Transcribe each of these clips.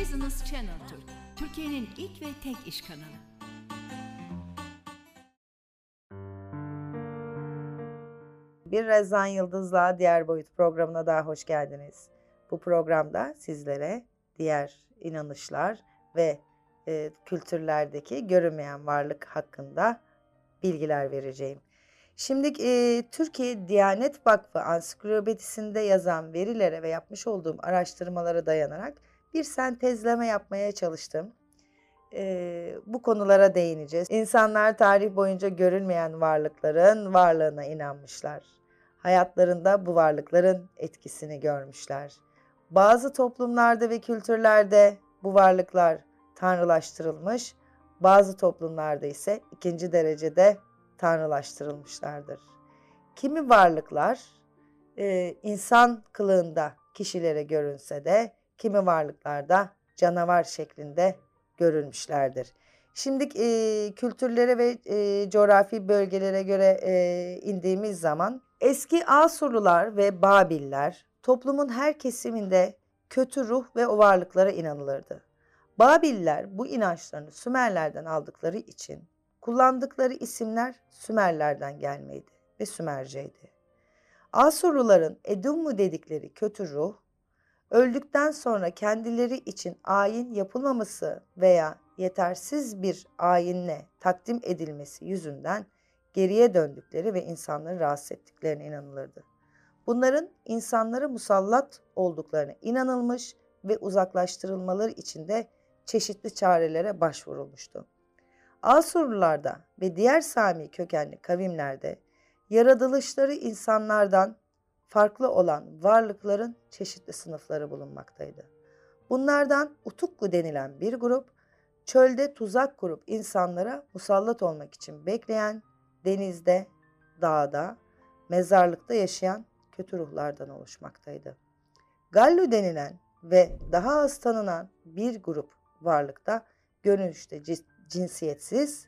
Business Channel Türk, Türkiye'nin ilk ve tek iş kanalı. Bir Rezan Yıldız'la Diğer Boyut programına daha hoş geldiniz. Bu programda sizlere diğer inanışlar ve e, kültürlerdeki görünmeyen varlık hakkında bilgiler vereceğim. Şimdi e, Türkiye Diyanet Vakfı ansiklopedisinde yazan verilere ve yapmış olduğum araştırmalara dayanarak bir sentezleme yapmaya çalıştım. E, bu konulara değineceğiz. İnsanlar tarih boyunca görünmeyen varlıkların varlığına inanmışlar. Hayatlarında bu varlıkların etkisini görmüşler. Bazı toplumlarda ve kültürlerde bu varlıklar tanrılaştırılmış, bazı toplumlarda ise ikinci derecede tanrılaştırılmışlardır. Kimi varlıklar e, insan kılığında kişilere görünse de kimi varlıklarda canavar şeklinde görülmüşlerdir. Şimdi e, kültürlere ve e, coğrafi bölgelere göre e, indiğimiz zaman eski Asurlular ve Babiller toplumun her kesiminde kötü ruh ve o varlıklara inanılırdı. Babiller bu inançlarını Sümerlerden aldıkları için kullandıkları isimler Sümerlerden gelmeydi ve Sümerceydi. Asurluların Edummu dedikleri kötü ruh, öldükten sonra kendileri için ayin yapılmaması veya yetersiz bir ayinle takdim edilmesi yüzünden geriye döndükleri ve insanları rahatsız ettiklerine inanılırdı. Bunların insanlara musallat olduklarına inanılmış ve uzaklaştırılmaları için de çeşitli çarelere başvurulmuştu. Asurlularda ve diğer Sami kökenli kavimlerde yaratılışları insanlardan farklı olan varlıkların çeşitli sınıfları bulunmaktaydı. Bunlardan Utukku denilen bir grup, çölde tuzak kurup insanlara musallat olmak için bekleyen, denizde, dağda, mezarlıkta yaşayan kötü ruhlardan oluşmaktaydı. Gallu denilen ve daha az tanınan bir grup varlıkta görünüşte cinsiyetsiz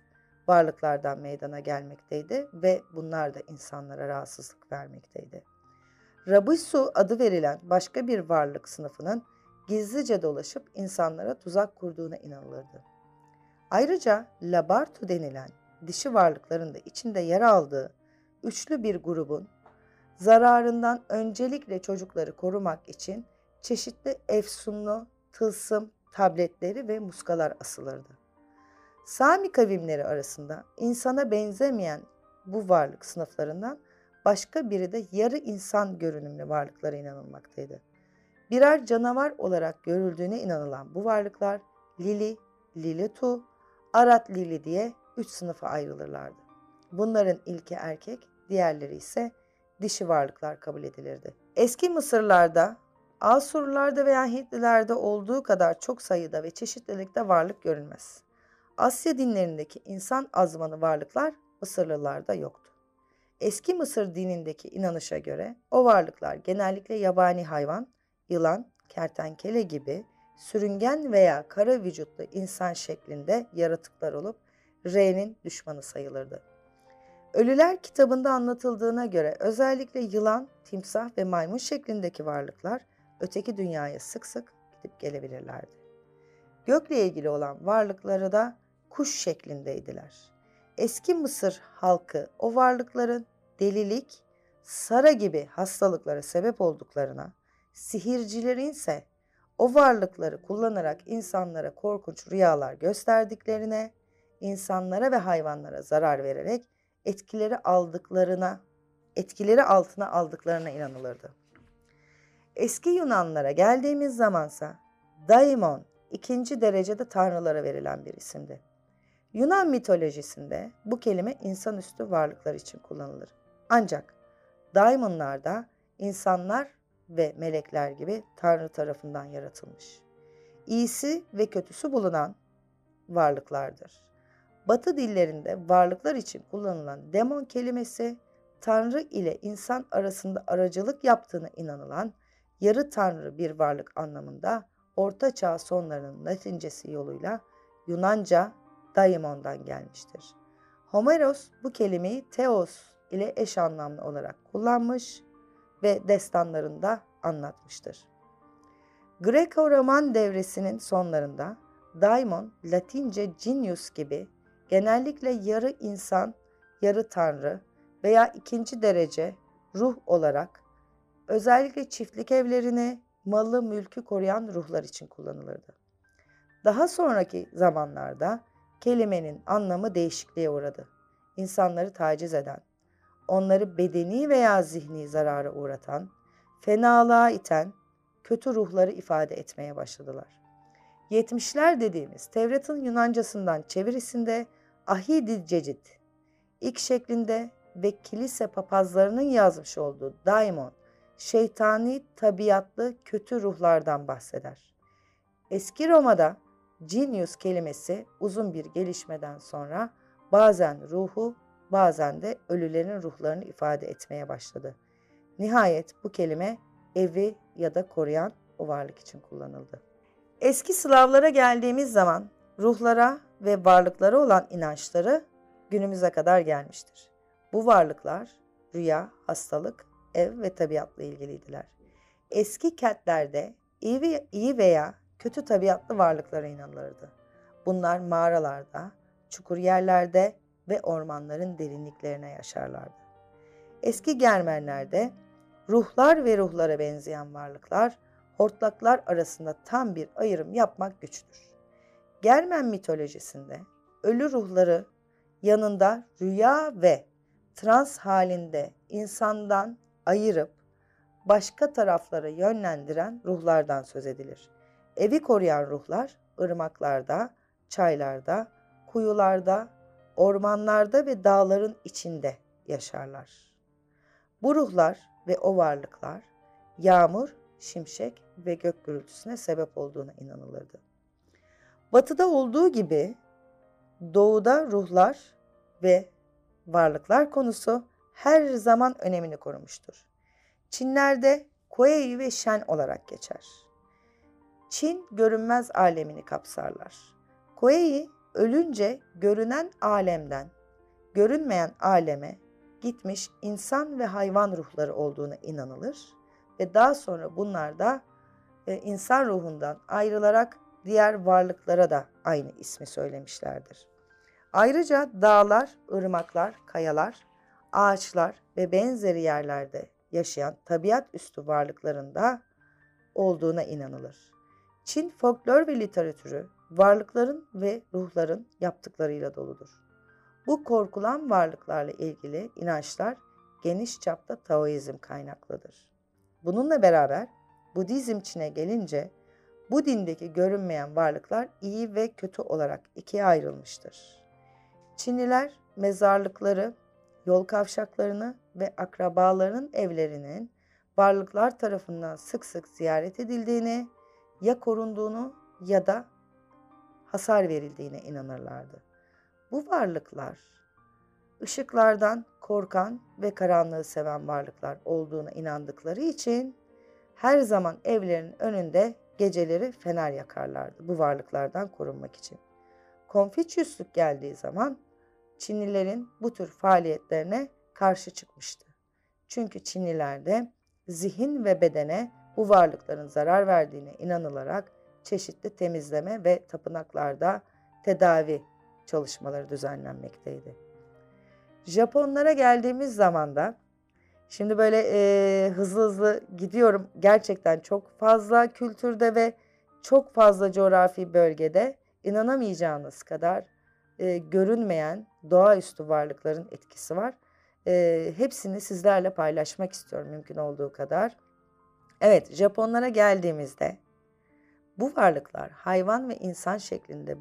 varlıklardan meydana gelmekteydi ve bunlar da insanlara rahatsızlık vermekteydi. Rabisu adı verilen başka bir varlık sınıfının gizlice dolaşıp insanlara tuzak kurduğuna inanılırdı. Ayrıca Labartu denilen dişi varlıkların da içinde yer aldığı üçlü bir grubun zararından öncelikle çocukları korumak için çeşitli efsunlu, tılsım, tabletleri ve muskalar asılırdı. Sami kavimleri arasında insana benzemeyen bu varlık sınıflarından başka biri de yarı insan görünümlü varlıklara inanılmaktaydı. Birer canavar olarak görüldüğüne inanılan bu varlıklar Lili, Lilitu, Arat Lili diye üç sınıfa ayrılırlardı. Bunların ilki erkek, diğerleri ise dişi varlıklar kabul edilirdi. Eski Mısırlarda, Asurlularda veya Hintlilerde olduğu kadar çok sayıda ve çeşitlilikte varlık görülmez. Asya dinlerindeki insan azmanı varlıklar Mısırlılarda yoktu. Eski Mısır dinindeki inanışa göre o varlıklar genellikle yabani hayvan, yılan, kertenkele gibi sürüngen veya kara vücutlu insan şeklinde yaratıklar olup R'nin düşmanı sayılırdı. Ölüler kitabında anlatıldığına göre özellikle yılan, timsah ve maymun şeklindeki varlıklar öteki dünyaya sık sık gidip gelebilirlerdi. Gökle ilgili olan varlıkları da kuş şeklindeydiler. Eski Mısır halkı o varlıkların delilik, sara gibi hastalıklara sebep olduklarına, sihircilerin ise o varlıkları kullanarak insanlara korkunç rüyalar gösterdiklerine, insanlara ve hayvanlara zarar vererek etkileri aldıklarına, etkileri altına aldıklarına inanılırdı. Eski Yunanlara geldiğimiz zamansa daimon ikinci derecede tanrılara verilen bir isimdi. Yunan mitolojisinde bu kelime insanüstü varlıklar için kullanılır. Ancak daimonlarda insanlar ve melekler gibi Tanrı tarafından yaratılmış. İyisi ve kötüsü bulunan varlıklardır. Batı dillerinde varlıklar için kullanılan demon kelimesi Tanrı ile insan arasında aracılık yaptığına inanılan yarı tanrı bir varlık anlamında Orta Çağ sonlarının Latincesi yoluyla Yunanca daimondan gelmiştir. Homeros bu kelimeyi Theos ile eş anlamlı olarak kullanmış ve destanlarında anlatmıştır. Greco-Roman devresinin sonlarında daimon, Latince genius gibi genellikle yarı insan, yarı tanrı veya ikinci derece ruh olarak özellikle çiftlik evlerini, malı, mülkü koruyan ruhlar için kullanılırdı. Daha sonraki zamanlarda kelimenin anlamı değişikliğe uğradı. İnsanları taciz eden, onları bedeni veya zihni zarara uğratan, fenalığa iten kötü ruhları ifade etmeye başladılar. 70'ler dediğimiz Tevrat'ın Yunancasından çevirisinde Ahidi Cecid, ilk şeklinde ve kilise papazlarının yazmış olduğu daimon, şeytani tabiatlı kötü ruhlardan bahseder. Eski Roma'da genius kelimesi uzun bir gelişmeden sonra bazen ruhu, bazen de ölülerin ruhlarını ifade etmeye başladı. Nihayet bu kelime evi ya da koruyan o varlık için kullanıldı. Eski Slavlara geldiğimiz zaman ruhlara ve varlıklara olan inançları günümüze kadar gelmiştir. Bu varlıklar rüya, hastalık, ev ve tabiatla ilgiliydiler. Eski kentlerde iyi veya kötü tabiatlı varlıklara inanılırdı. Bunlar mağaralarda, çukur yerlerde ve ormanların derinliklerine yaşarlardı. Eski Germenlerde ruhlar ve ruhlara benzeyen varlıklar, hortlaklar arasında tam bir ayrım yapmak güçtür. Germen mitolojisinde ölü ruhları yanında rüya ve trans halinde insandan ayırıp başka taraflara yönlendiren ruhlardan söz edilir. Evi koruyan ruhlar ırmaklarda, çaylarda, kuyularda, ormanlarda ve dağların içinde yaşarlar. Bu ruhlar ve o varlıklar yağmur, şimşek ve gök gürültüsüne sebep olduğuna inanılırdı. Batıda olduğu gibi doğuda ruhlar ve varlıklar konusu her zaman önemini korumuştur. Çinlerde Kuei ve Shen olarak geçer. Çin görünmez alemini kapsarlar. Kuei ölünce görünen alemden görünmeyen aleme gitmiş insan ve hayvan ruhları olduğuna inanılır ve daha sonra bunlar da e, insan ruhundan ayrılarak diğer varlıklara da aynı ismi söylemişlerdir. Ayrıca dağlar, ırmaklar, kayalar, ağaçlar ve benzeri yerlerde yaşayan tabiat üstü varlıklarında olduğuna inanılır. Çin folklor ve literatürü varlıkların ve ruhların yaptıklarıyla doludur. Bu korkulan varlıklarla ilgili inançlar geniş çapta Taoizm kaynaklıdır. Bununla beraber Budizm Çin'e gelince bu dindeki görünmeyen varlıklar iyi ve kötü olarak ikiye ayrılmıştır. Çinliler mezarlıkları, yol kavşaklarını ve akrabalarının evlerinin varlıklar tarafından sık sık ziyaret edildiğini, ya korunduğunu ya da hasar verildiğine inanırlardı. Bu varlıklar ışıklardan korkan ve karanlığı seven varlıklar olduğuna inandıkları için her zaman evlerinin önünde geceleri fener yakarlardı bu varlıklardan korunmak için. Konfüçyüslük geldiği zaman Çinlilerin bu tür faaliyetlerine karşı çıkmıştı. Çünkü Çinlilerde zihin ve bedene bu varlıkların zarar verdiğine inanılarak çeşitli temizleme ve tapınaklarda tedavi çalışmaları düzenlenmekteydi. Japonlara geldiğimiz zaman da şimdi böyle e, hızlı hızlı gidiyorum. Gerçekten çok fazla kültürde ve çok fazla coğrafi bölgede inanamayacağınız kadar e, görünmeyen doğaüstü varlıkların etkisi var. E, hepsini sizlerle paylaşmak istiyorum mümkün olduğu kadar. Evet, Japonlara geldiğimizde bu varlıklar hayvan ve insan şeklinde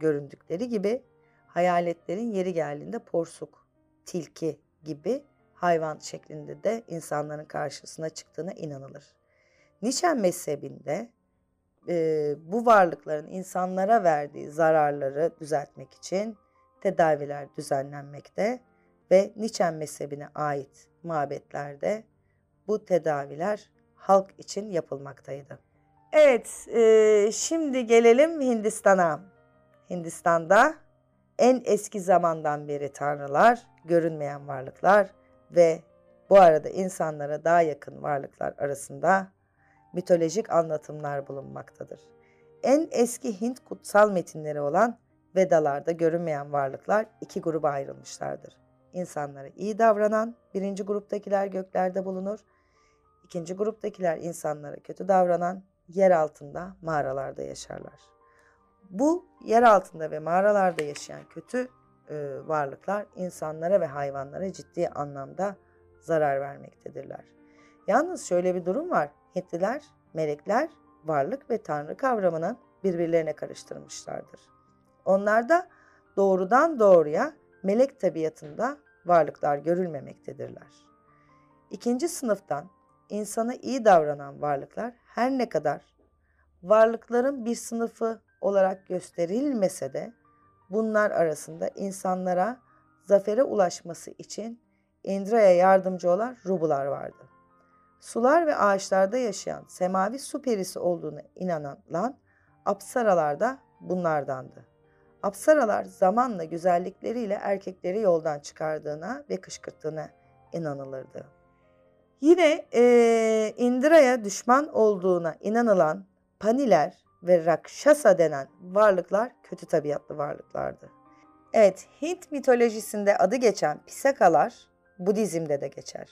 göründükleri gibi hayaletlerin yeri geldiğinde porsuk, tilki gibi hayvan şeklinde de insanların karşısına çıktığına inanılır. Niçen mezhebinde e, bu varlıkların insanlara verdiği zararları düzeltmek için tedaviler düzenlenmekte ve Niçen mezhebine ait mabetlerde bu tedaviler halk için yapılmaktaydı. Evet, e, şimdi gelelim Hindistan'a. Hindistan'da en eski zamandan beri tanrılar, görünmeyen varlıklar ve bu arada insanlara daha yakın varlıklar arasında mitolojik anlatımlar bulunmaktadır. En eski Hint kutsal metinleri olan Vedalarda görünmeyen varlıklar iki gruba ayrılmışlardır. İnsanlara iyi davranan birinci gruptakiler göklerde bulunur. İkinci gruptakiler insanlara kötü davranan yer altında mağaralarda yaşarlar. Bu yer altında ve mağaralarda yaşayan kötü e, varlıklar insanlara ve hayvanlara ciddi anlamda zarar vermektedirler. Yalnız şöyle bir durum var. Hintliler, melekler, varlık ve tanrı kavramını birbirlerine karıştırmışlardır. Onlarda doğrudan doğruya melek tabiatında varlıklar görülmemektedirler. İkinci sınıftan insana iyi davranan varlıklar her ne kadar varlıkların bir sınıfı olarak gösterilmese de bunlar arasında insanlara zafere ulaşması için Indra'ya yardımcı olan rubular vardı. Sular ve ağaçlarda yaşayan semavi su perisi olduğuna inanılan apsaralar da bunlardandı. Apsaralar zamanla güzellikleriyle erkekleri yoldan çıkardığına ve kışkırttığına inanılırdı. Yine e, Indra'ya düşman olduğuna inanılan Paniler ve Rakshasa denen varlıklar kötü tabiatlı varlıklardı. Evet, Hint mitolojisinde adı geçen Pisakalar Budizm'de de geçer.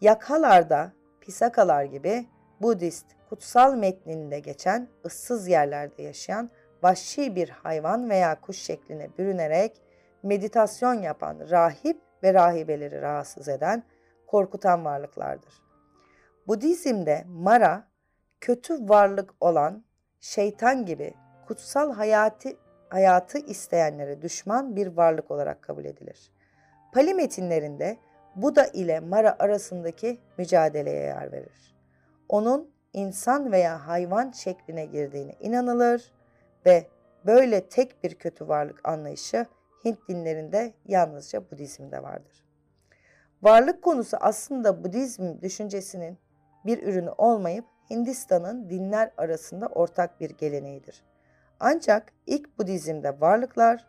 Yakhalarda Pisakalar gibi Budist kutsal metninde geçen ıssız yerlerde yaşayan vahşi bir hayvan veya kuş şekline bürünerek meditasyon yapan rahip ve rahibeleri rahatsız eden, korkutan varlıklardır. Budizm'de Mara, kötü varlık olan şeytan gibi kutsal hayatı, hayatı isteyenlere düşman bir varlık olarak kabul edilir. Pali metinlerinde Buda ile Mara arasındaki mücadeleye yer verir. Onun insan veya hayvan şekline girdiğine inanılır ve böyle tek bir kötü varlık anlayışı Hint dinlerinde yalnızca Budizm'de vardır. Varlık konusu aslında Budizm düşüncesinin bir ürünü olmayıp Hindistan'ın dinler arasında ortak bir geleneğidir. Ancak ilk Budizm'de varlıklar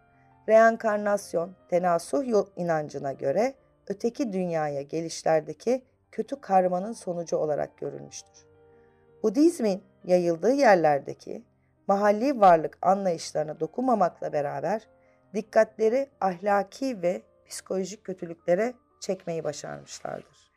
reenkarnasyon, tenasuh inancına göre öteki dünyaya gelişlerdeki kötü karmanın sonucu olarak görülmüştür. Budizmin yayıldığı yerlerdeki mahalli varlık anlayışlarına dokunmamakla beraber dikkatleri ahlaki ve psikolojik kötülüklere çekmeyi başarmışlardır.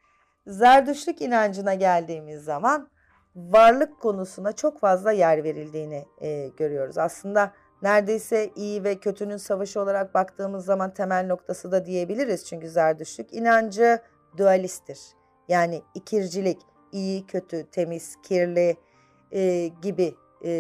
Zerdüşlük inancına geldiğimiz zaman varlık konusuna çok fazla yer verildiğini e, görüyoruz. Aslında neredeyse iyi ve kötünün savaşı olarak baktığımız zaman temel noktası da diyebiliriz. Çünkü Zerdüşlük inancı dualisttir. Yani ikircilik, iyi, kötü, temiz, kirli e, gibi e,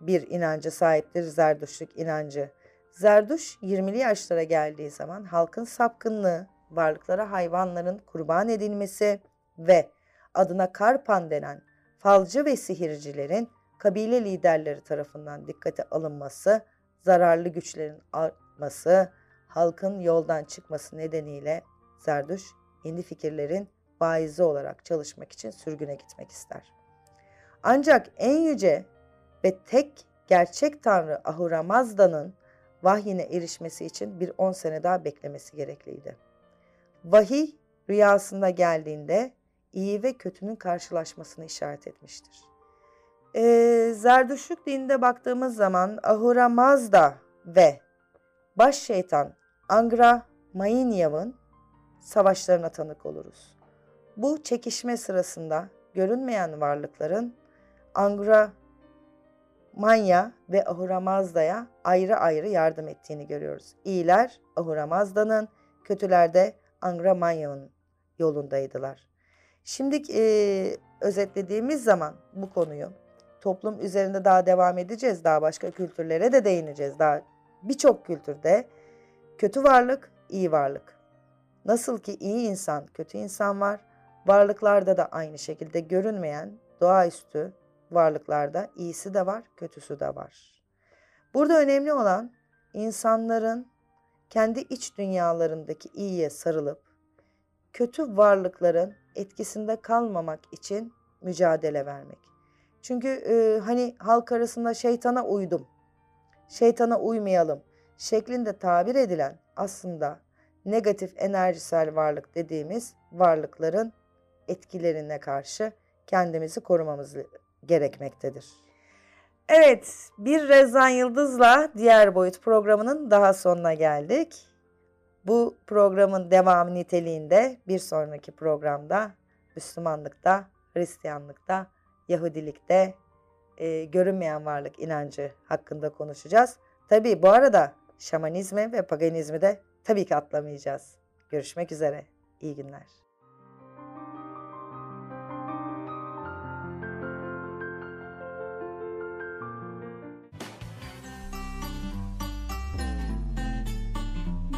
bir inanca sahiptir Zerdüşlük inancı. Zerduş 20'li yaşlara geldiği zaman halkın sapkınlığı, varlıklara hayvanların kurban edilmesi ve adına Karpan denen falcı ve sihircilerin kabile liderleri tarafından dikkate alınması, zararlı güçlerin artması, halkın yoldan çıkması nedeniyle Zerduş yeni fikirlerin vaizi olarak çalışmak için sürgüne gitmek ister. Ancak en yüce ve tek gerçek tanrı Ahura Mazda'nın vahyine erişmesi için bir on sene daha beklemesi gerekliydi. Vahiy rüyasında geldiğinde iyi ve kötünün karşılaşmasını işaret etmiştir. Ee, Zerdüştlük dininde baktığımız zaman Ahura Mazda ve baş şeytan Angra Mainyav'ın savaşlarına tanık oluruz. Bu çekişme sırasında görünmeyen varlıkların Angra Manya ve Ahura ayrı ayrı yardım ettiğini görüyoruz. İyiler Ahura Mazda'nın, kötüler de Angra Manya'nın yolundaydılar. Şimdi e, özetlediğimiz zaman bu konuyu toplum üzerinde daha devam edeceğiz. Daha başka kültürlere de değineceğiz. Daha birçok kültürde kötü varlık, iyi varlık. Nasıl ki iyi insan, kötü insan var. Varlıklarda da aynı şekilde görünmeyen doğaüstü varlıklarda iyisi de var, kötüsü de var. Burada önemli olan insanların kendi iç dünyalarındaki iyiye sarılıp kötü varlıkların etkisinde kalmamak için mücadele vermek. Çünkü e, hani halk arasında şeytana uydum, şeytana uymayalım şeklinde tabir edilen aslında negatif enerjisel varlık dediğimiz varlıkların etkilerine karşı kendimizi korumamız gerekmektedir. Evet, bir Rezan Yıldız'la Diğer Boyut programının daha sonuna geldik. Bu programın devamı niteliğinde bir sonraki programda Müslümanlıkta, Hristiyanlıkta, Yahudilikte e, görünmeyen varlık inancı hakkında konuşacağız. Tabii bu arada şamanizmi ve paganizmi de tabii ki atlamayacağız. Görüşmek üzere. İyi günler.